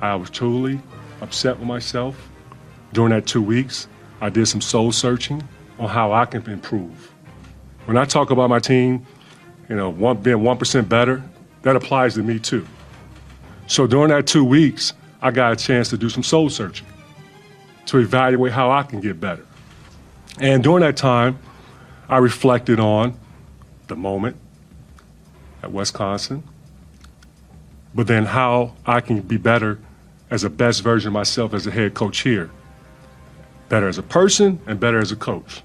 I was truly upset with myself. During that two weeks, I did some soul searching on how I can improve. When I talk about my team, you know, one, being 1% better, that applies to me too. So during that two weeks, I got a chance to do some soul searching to evaluate how I can get better. And during that time, I reflected on the moment at Wisconsin, but then how I can be better as a best version of myself as a head coach here. Better as a person and better as a coach.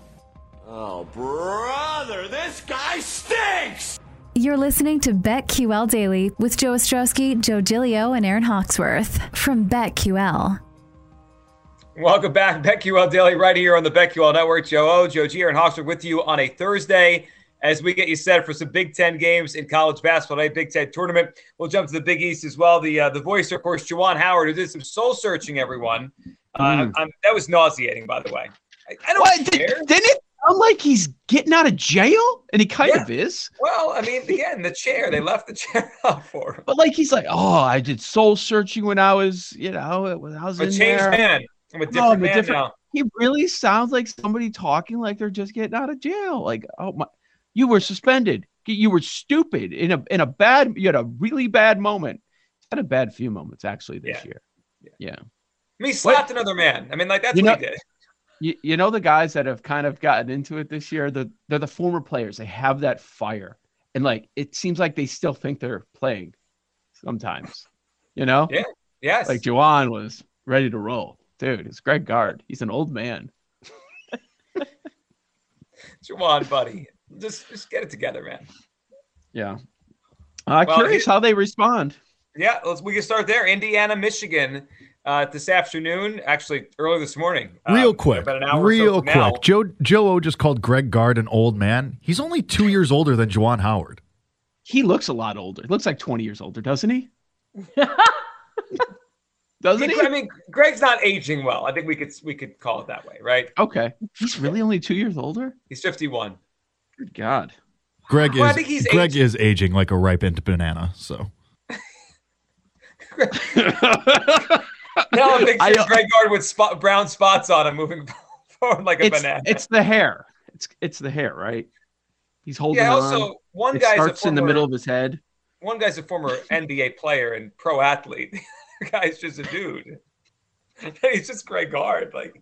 Oh, brother, this guy stinks! You're listening to BetQL Daily with Joe Ostrowski, Joe Gilio, and Aaron Hawksworth from BetQL. Welcome back, BetQL Daily, right here on the BetQL Network. Joe O, Joe G, Aaron Hawksworth with you on a Thursday as we get you set for some Big Ten games in college basketball today, Big Ten tournament. We'll jump to the Big East as well. The uh, the voice, of course, Juwan Howard, who did some soul searching. Everyone, uh, Mm. That was nauseating, by the way. I, I don't What? care. Did, didn't it sound like he's getting out of jail? And he kind Yeah. of is. Well, I mean, again, the chair. They left the chair out for him. But like he's like, oh, I did soul searching when I was, you know, when I was A in changed there. man. I'm a No, different I'm a man different- now. He really sounds like somebody talking like they're just getting out of jail. Like, oh my, you were suspended. You were stupid in a in a bad. You had a really bad moment. Had a bad few moments actually this Yeah. year. Yeah. I mean, he slapped another man. I mean, like that's You what know- he did. You, you know the guys that have kind of gotten into it this year. The they're the former players. They have that fire, and like it seems like they still think they're playing. Sometimes, you know. Yeah. Yes. Like Juwan was ready to roll, dude. It's Greg Gard. He's an old man. Juwan, buddy. Just just get it together, man. Yeah. Uh, Well, curious how they respond. Yeah, let's we can start there. Indiana, Michigan, uh, this afternoon. Actually, early this morning. Real Um, quick, about an hour or so real quick. now. Joe Joe O just called Greg Gard an old man. He's only two years older than Juwan Howard. He looks a lot older. He looks like 20 years older, doesn't he? doesn't he? I mean, Greg's not aging well. I think we could we could call it that way, right? Okay. He's really only two years older? He's fifty-one. Good God. Greg Well, I is think he's Greg aging. is aging like a ripened banana. So Now I'm picturing I- Greg Gard with spot, brown spots on him, moving forward like a It's, banana. it's the hair. It's it's the hair, right? He's holding yeah. on. Also, one it guy's a starts former, in the middle of his head. One guy's a former NBA player and pro athlete. The other guy's just a dude. He's just Greg Gard. Like,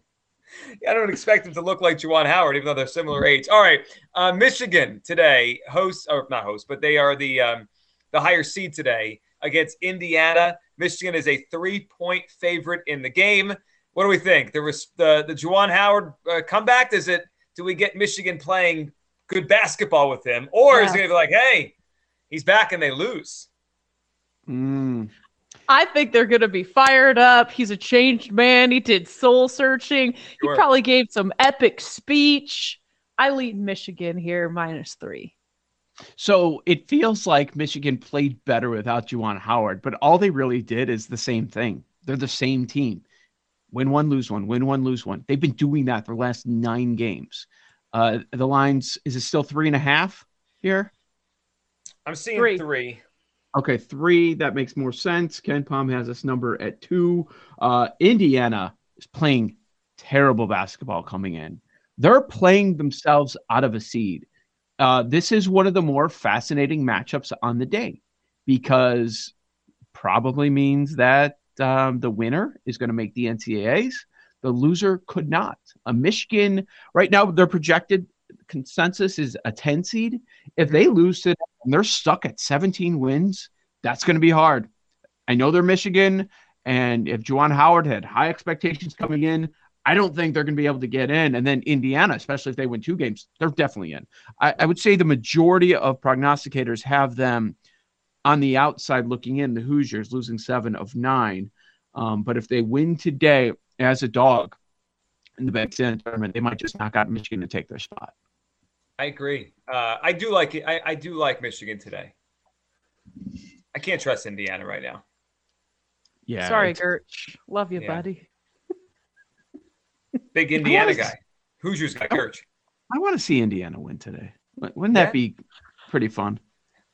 I don't expect him to look like Juwan Howard, even though they're similar age. All right, uh, Michigan today hosts, or not hosts, but they are the um, the higher seed today against Indiana. Michigan is a three point favorite in the game. What do we think? There was the the Juwan Howard uh, comeback. Does it? Do we get Michigan playing good basketball with him, or is it going to be like, hey, he's back and they lose? Mm. I think they're going to be fired up. He's a changed man. He did soul searching. Sure. He probably gave some epic speech. I lead Michigan here minus three. So it feels like Michigan played better without Juwan Howard, but all they really did is the same thing. They're the same team. Win one, lose one, win one, lose one. They've been doing that for the last nine games. Uh, the lines, is it still three and a half here? I'm seeing Three. three. Okay, three. That makes more sense. KenPom has this number at two. Uh, Indiana is playing terrible basketball coming in. They're playing themselves out of a seed. uh, this is one of the more fascinating matchups on the day because probably means that um, the winner is going to make the NCAAs. The loser could not. A Michigan right now, they're projected consensus is a 10 seed. If they lose them, and they're stuck at 17 wins, that's going to be hard. I know they're Michigan, and if Juwan Howard had high expectations coming in, I don't think they're going to be able to get in. And then Indiana, especially if they win two games, they're definitely in. I, I would say the majority of prognosticators have them on the outside looking in, the Hoosiers losing seven of nine. Um, but if they win today as a dog in the Big Ten tournament, they might just knock out Michigan to take their spot. I agree. Uh, I do like it. I, I do like Michigan today. I can't trust Indiana right now. Yeah. Sorry, it's- Gertch. Love you, Yeah. buddy. Big Indiana wanna guy. s- Hoosiers guy, Gerch. I want to see Indiana win today. Wou- Wouldn't Yeah? that be pretty fun?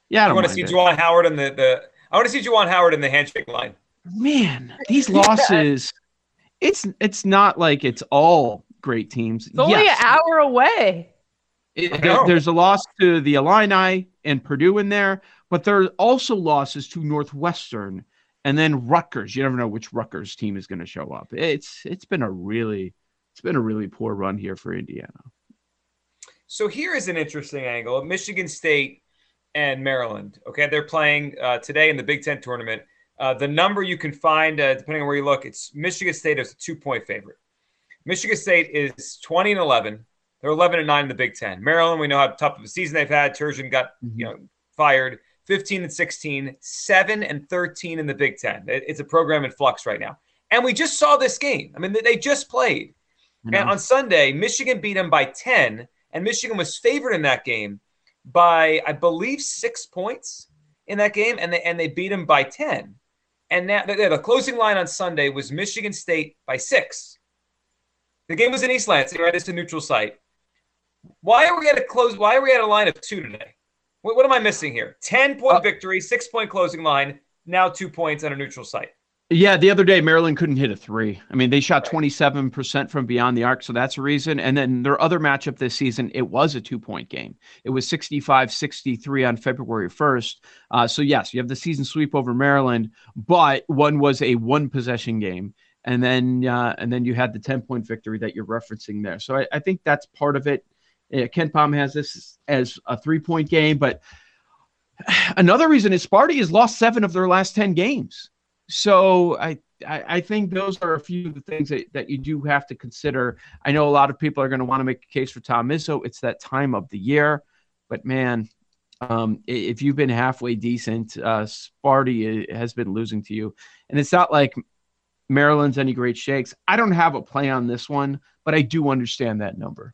Yeah, I I don't want to mind see it. Juwan Howard in the, the I want to see Juwan Howard in the handshake line. Man, these losses. It's it's not like it's all great teams. It's only Yes, an hour away. It- there- there's a loss to the Illini and Purdue in there, but there are also losses to Northwestern and then Rutgers. You never know which Rutgers team is going to show up. It's it's been a really it's been a really poor run here for Indiana. So here is an interesting angle: Michigan State and Maryland. Okay, they're playing uh, today in the Big Ten tournament. Uh, the number you can find, uh, depending on where you look, it's Michigan State is a two-point favorite. Michigan State is 20 and 11. They're 11 and 9 in the Big Ten. Maryland, we know how tough of a season they've had. Turgeon got you mm-hmm. know fired. 15 and 16, 7 and 13 in the Big Ten. It- it's a program in flux right now. And we just saw this game. I mean, they- just played. Know? And on Sunday, Michigan beat them by 10, and Michigan was favored in that game by, I believe, six points in that game, and they, and they beat them by 10. And now the, the closing line on Sunday was Michigan State by six. The game was in East Lansing, right? It's a neutral site. Why are we at a close? Why are we at a line of two today? What, what am I missing here? 10 point Uh, victory, six point closing line, now two points on a neutral site. Yeah, the other day Maryland couldn't hit a three. I mean, they shot 27% from beyond the arc, so that's a reason. And then their other matchup this season, it was a two point game. It was 65 63 on February 1st. Uh, so, yes, you have the season sweep over Maryland, but one was a one possession game. And then, uh, and then you had the 10 point victory that you're referencing there. So I, I think that's part of it. Uh, KenPom has this as a three point game, but another reason is Sparty has lost seven of their last 10 games. So I, I, I think those are a few of the things that, that you do have to consider. I know a lot of people are going to want to make a case for Tom Izzo. It's that time of the year, but man, um, if you've been halfway decent, uh, Sparty has been losing to you, and it's not like Maryland's any great shakes. I don't have a play on this one, but I do understand that number.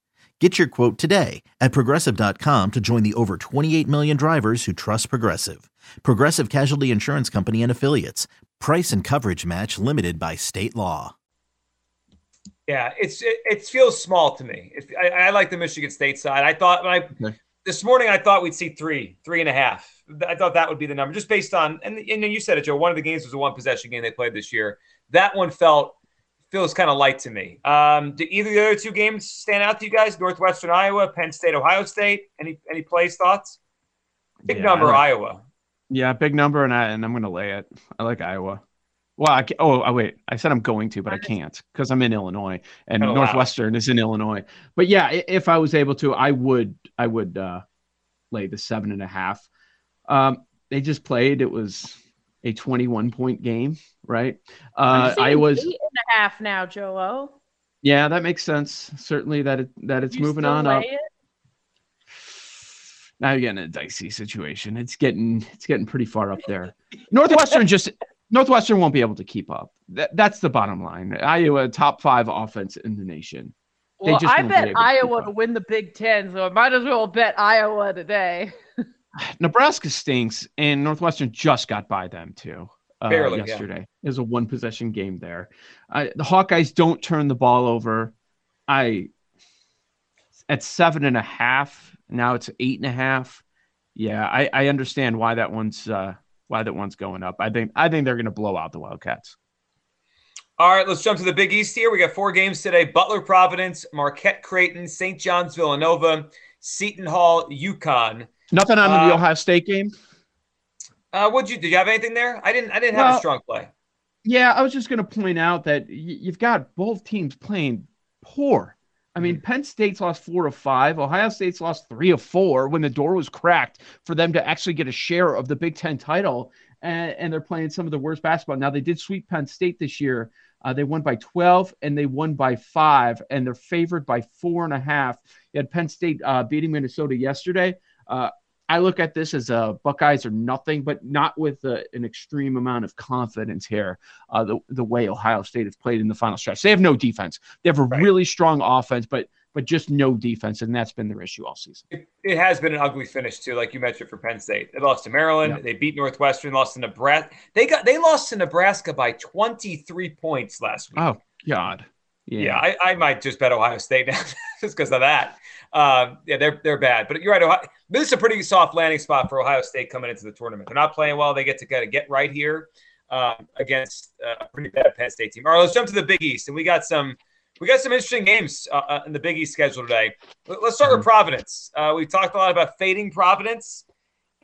Get your quote today at progressive.com to join the over 28 million drivers who trust Progressive. Progressive Casualty Insurance Company and Affiliates. Price and coverage match limited by state law. Yeah, it's it, it feels small to me. It, I, I like the Michigan State side. I thought when I Okay. this morning I thought we'd see three, three and a half. I thought that would be the number, just based on and, and you said it, Joe. One of the games was a one possession game they played this year. That one felt feels kind of light to me. Um, did either of the other two games stand out to you guys? Northwestern Iowa, Penn State, Ohio State. Any any plays thoughts? Big Yeah, number, like- Iowa. Yeah, big number, and I and I'm going to lay it. I like Iowa. Well, I oh, oh wait, I said I'm going to, but I can't because I'm in Illinois, and Oh, wow. Northwestern is in Illinois. But yeah, if I was able to, I would, I would uh, lay the seven and a half. Um, they just played; it was a 21 point game, right? I'm Uh, seeing Iowa's, eight and a half now, Joe. O. yeah, that makes sense. Certainly that it that it's You moving on up. it? now you're getting a dicey situation. It's getting it's getting pretty far up there. Northwestern just Northwestern won't be able to keep up. That, that's the bottom line. Iowa top five offense in the nation. They Well, just I bet able to Iowa to win the Big Ten, so I might as well bet Iowa today. Nebraska stinks, and Northwestern just got by them too. Uh, Barely, yeah. yesterday. It was a one possession game there. I, the Hawkeyes don't turn the ball over. I at seven and a half. Now it's eight and a half. Yeah, I, I understand why that one's uh, why that one's going up. I think I think they're going to blow out the Wildcats. All right, let's jump to the Big East here. We got four games today: Butler, Providence, Marquette, Creighton, St. John's, Villanova, Seton Hall, UConn. Nothing on Uh, the Ohio State game. Uh, would you? Did you have anything there? I didn't. I didn't have a strong play. Yeah, I was just going to point out that y- you've got both teams playing poor. I mean, Penn State's lost four of five. Ohio State's lost three of four when the door was cracked for them to actually get a share of the Big Ten title. And, and they're playing some of the worst basketball. Now, they did sweep Penn State this year. Uh, they won by 12 and they won by five, and they're favored by four and a half. You had Penn State uh, beating Minnesota yesterday. Uh, I look at this as uh, Buckeyes are nothing, but not with uh, an extreme amount of confidence here. Uh, the the way Ohio State has played in the final stretch, they have no defense. They have a really strong offense, but but just no defense, and that's been their issue all season. It, it has been an ugly finish too, like you mentioned for Penn State. They lost to Maryland. Yeah. They beat Northwestern. Lost to Nebraska. They got they lost to Nebraska by 23 points last week. Oh God, Yeah, I, I might just bet Ohio State now just because of that. Um, yeah, they're they're bad, but you're right. Ohio, this is a pretty soft landing spot for Ohio State coming into the tournament. They're not playing well. They get to kind of get right here um, against uh, a pretty bad Penn State team. All right, let's jump to the Big East, and we got some we got some interesting games uh, uh, in the Big East schedule today. Let- Let's start with Providence. Uh, we talked a lot about fading Providence.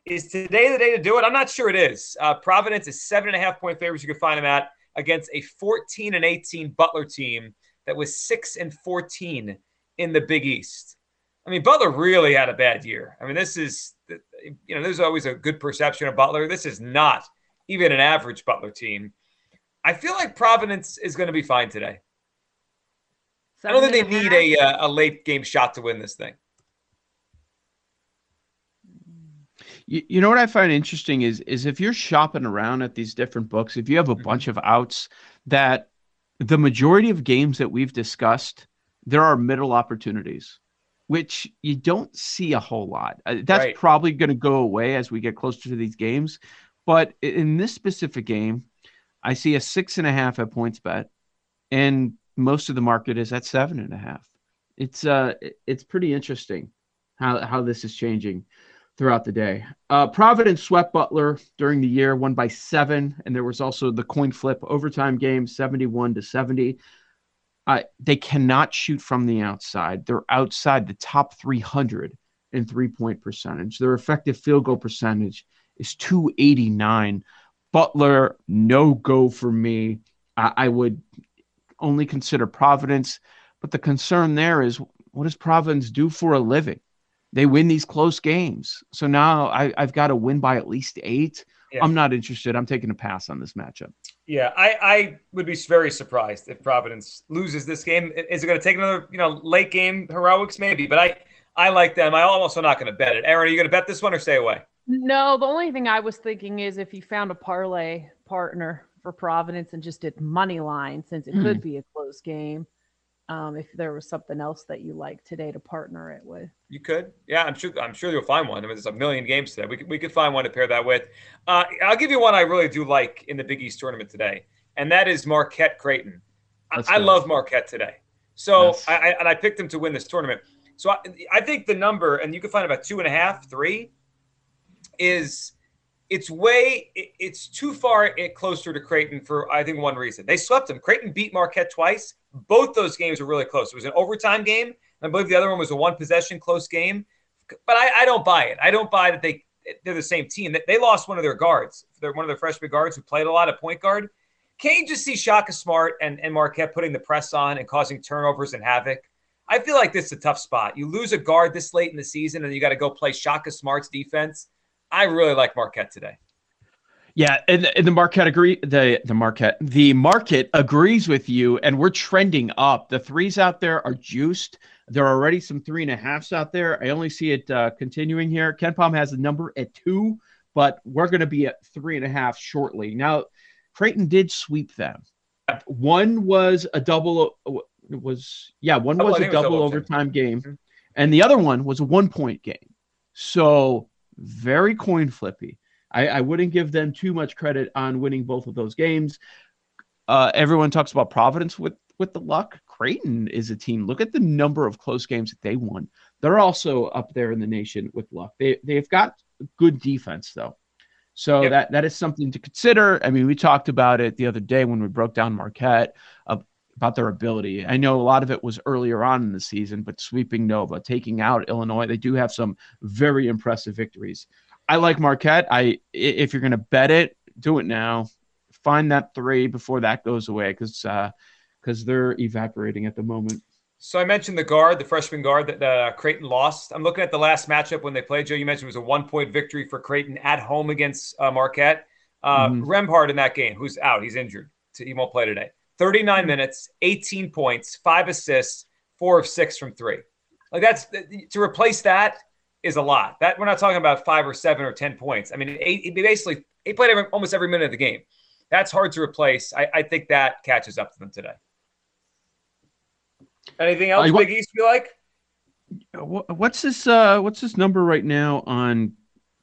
Is today the day to do it? I'm not sure it is. Uh, Providence is seven and a half point favorites. You can find them at against a 14 and 18 Butler team that was six and 14 in the Big East. I mean, Butler really had a bad year. I mean, this is, you know, there's always a good perception of Butler. This is not even an average Butler team. I feel like Providence is going to be fine today. I don't think they need a, uh, a late game shot to win this thing. You, you know what I find interesting is is if you're shopping around at these different books, if you have a bunch of outs, that the majority of games that we've discussed, there are middle opportunities, which you don't see a whole lot. Uh, That's Right. probably going to go away as we get closer to these games. But in this specific game, I see a six and a half at points bet, and most of the market is at seven and a half. It's uh, it's pretty interesting how how this is changing throughout the day. Uh, Providence swept Butler during the year, won by seven, and there was also the coin flip overtime game, seventy-one to seventy. Uh, they cannot shoot from the outside. They're outside the top 300 in three point percentage. Their effective field goal percentage is 289. Butler, no go for me. I, I would only consider Providence, but the concern there is what does Providence do for a living? They win these close games. So now I, I've got to win by at least eight. Yeah. I'm not interested. I'm taking a pass on this matchup. Yeah, I, I would be very surprised if Providence loses this game. Is it going to take another, you know, late game heroics? Maybe, but I, I like them. I'm also not going to bet it. Aaron, are you going to bet this one or stay away? No, the only thing I was thinking is if you found a parlay partner for Providence and just did money line, since it hmm. could be a close game. Um, if there was something else that you like today to partner it with. You could, yeah. I'm sure. I'm sure you'll find one. I mean, there's a million games today. We could, we could find one to pair that with. Uh, I'll give you one I really do like in the Big East tournament today, and that is Marquette Creighton. I, I love Marquette today. So Yes. I, I and I picked them to win this tournament. So I, I think the number, and you can find about two and a half, three, is it's way it- it's too far it closer to Creighton for I think one reason. They swept them. Creighton beat Marquette twice. Both those games were really close. It was an overtime game. I believe the other one was a one possession close game. But I, I don't buy it. I don't buy that they they're the same team. They- lost one of their guards. They're one of their freshman guards who played a lot at point guard. Can't you just see Shaka Smart and, and Marquette putting the press on and causing turnovers and havoc? I feel like this is a tough spot. You lose a guard this late in the season and you got to go play Shaka Smart's defense. I really like Marquette today. Yeah, and, and the Marquette agree the the Marquette the market agrees with you, and we're trending up. The threes out there are juiced. There are already some three and a halfs out there. I only see it uh, continuing here. KenPom has a number at two, but we're going to be at three and a half shortly. Now, Creighton did sweep them. One was a double. uh, Was yeah, one was think a double double overtime game, and the other one was a one point game. So very coin flippy. I, I wouldn't give them too much credit on winning both of those games. Uh, everyone talks about Providence with with the luck. Creighton is a team. Look at the number of close games that they won. They're also up there in the nation with luck. They they've got good defense though. So yep. that that is something to consider. I mean, we talked about it the other day when we broke down Marquette uh, about their ability. I know a lot of it was earlier on in the season, but sweeping Nova, taking out Illinois, they do have some very impressive victories. I like Marquette. I if you're going to bet it, do it now. Find that three before that goes away because because uh, they're evaporating at the moment. So I mentioned the guard, the freshman guard that uh, Creighton lost. I'm looking at the last matchup when they played. Joe, you mentioned it was a one point victory for Creighton at home against uh, Marquette. Uh, mm-hmm. In that game, who's out, he's injured. So he won't play today. 39 mm-hmm. minutes, 18 points, five assists, four of six from three. Like that's to replace that is a lot. That we're not talking about five or seven or 10 points. I mean, eight, he basically he played every, almost every minute of the game. That's hard to replace. I, I think that catches up to them today. Anything else, uh, Big East, you like? What's this? Uh, what's this number right now on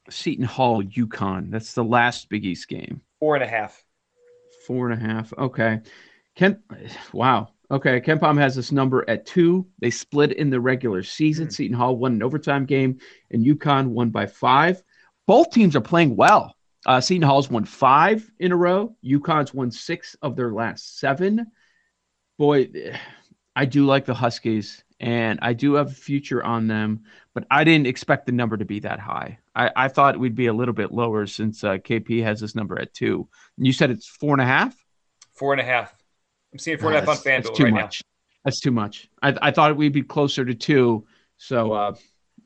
Seton Hall, UConn? That's the last Big East game. Four and a half. Four and a half. Okay. Ken, wow. Okay. KenPom has this number at two. They split in the regular season. Mm. Seton Hall won an overtime game, and UConn won by five. Both teams are playing well. Uh, Seton Hall's won five in a row. UConn's won six of their last seven. Boy, I do like the Huskies and I do have a future on them, but I didn't expect the number to be that high. I, I thought we'd be a little bit lower since uh, KP has this number at two. And you said it's four and a half? Four and a half. I'm seeing four and a half on FanDuel that's too right much. now. That's too much. I, I thought we'd be closer to two. So uh,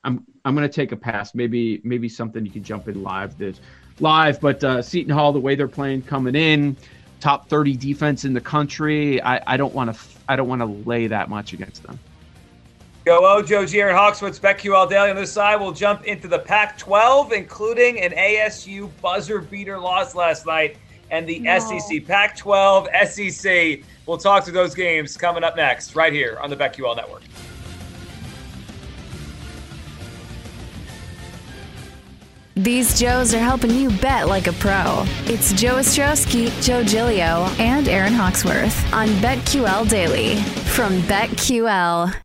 I'm I'm gonna take a pass. Maybe maybe something you can jump in live this live. But uh, Seton Hall, the way they're playing coming in, top 30 defense in the country. I, I don't want to I don't want to lay that much against them. Go Ojo, G. Aaron Hawksworth, BetQL Daily on this side. We'll jump into the Pac-12, including an ASU buzzer beater loss last night and the no. SEC Pac-12 SEC. We'll talk to those games coming up next, right here on the BetQL Network. These Joes are helping you bet like a pro. It's Joe Ostrowski, Joe Gilio, and Aaron Hawksworth on BetQL Daily from BetQL.